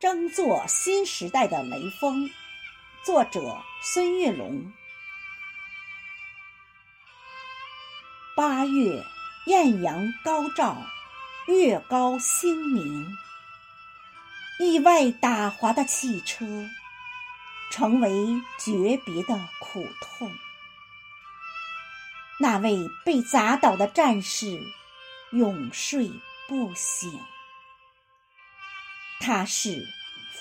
争做新时代的雷锋，作者孙月龙。八月艳阳高照，月高星明，意外打滑的汽车，成为诀别的苦痛。那位被砸倒的战士，永睡不醒。他是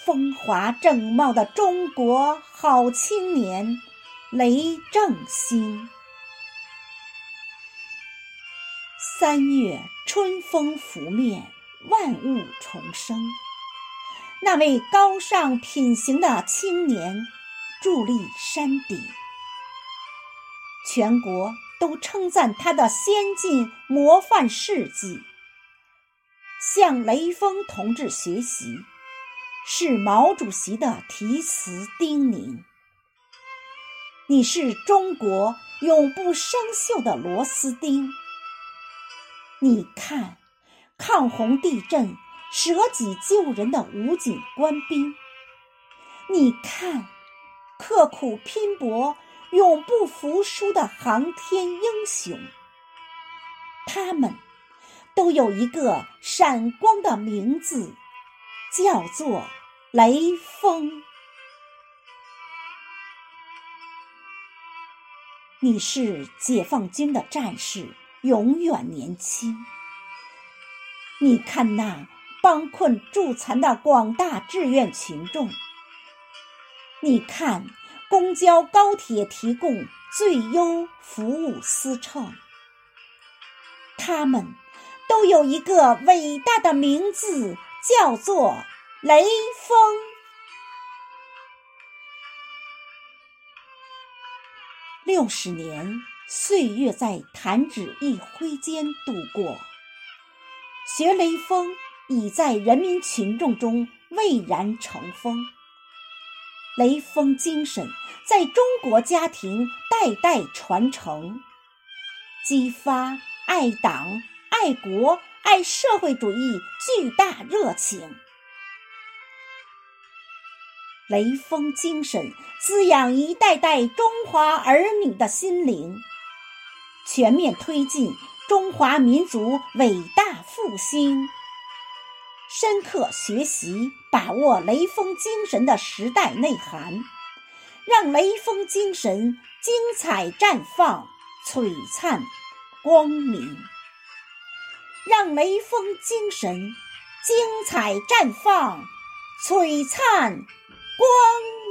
风华正茂的中国好青年雷正兴。三月春风拂面，万物重生。那位高尚品行的青年伫立山顶，全国都称赞他的先进模范事迹。向雷锋同志学习，是毛主席的题词叮咛。你是中国永不生锈的螺丝钉。你看，抗洪地震舍己救人的武警官兵；你看，刻苦拼搏永不服输的航天英雄。他们。都有一个闪光的名字，叫做雷锋。你是解放军的战士，永远年轻。你看那帮困助残的广大志愿群众，你看公交高铁提供最优服务司乘，他们。都有一个伟大的名字，叫做雷锋。六十年岁月在弹指一挥间度过，学雷锋已在人民群众中蔚然成风。雷锋精神在中国家庭代代传承，激发爱党。爱国爱社会主义巨大热情，雷锋精神滋养一代代中华儿女的心灵，全面推进中华民族伟大复兴。深刻学习把握雷锋精神的时代内涵，让雷锋精神精彩绽放、璀璨光明。让雷锋精神精彩绽放、璀璨光。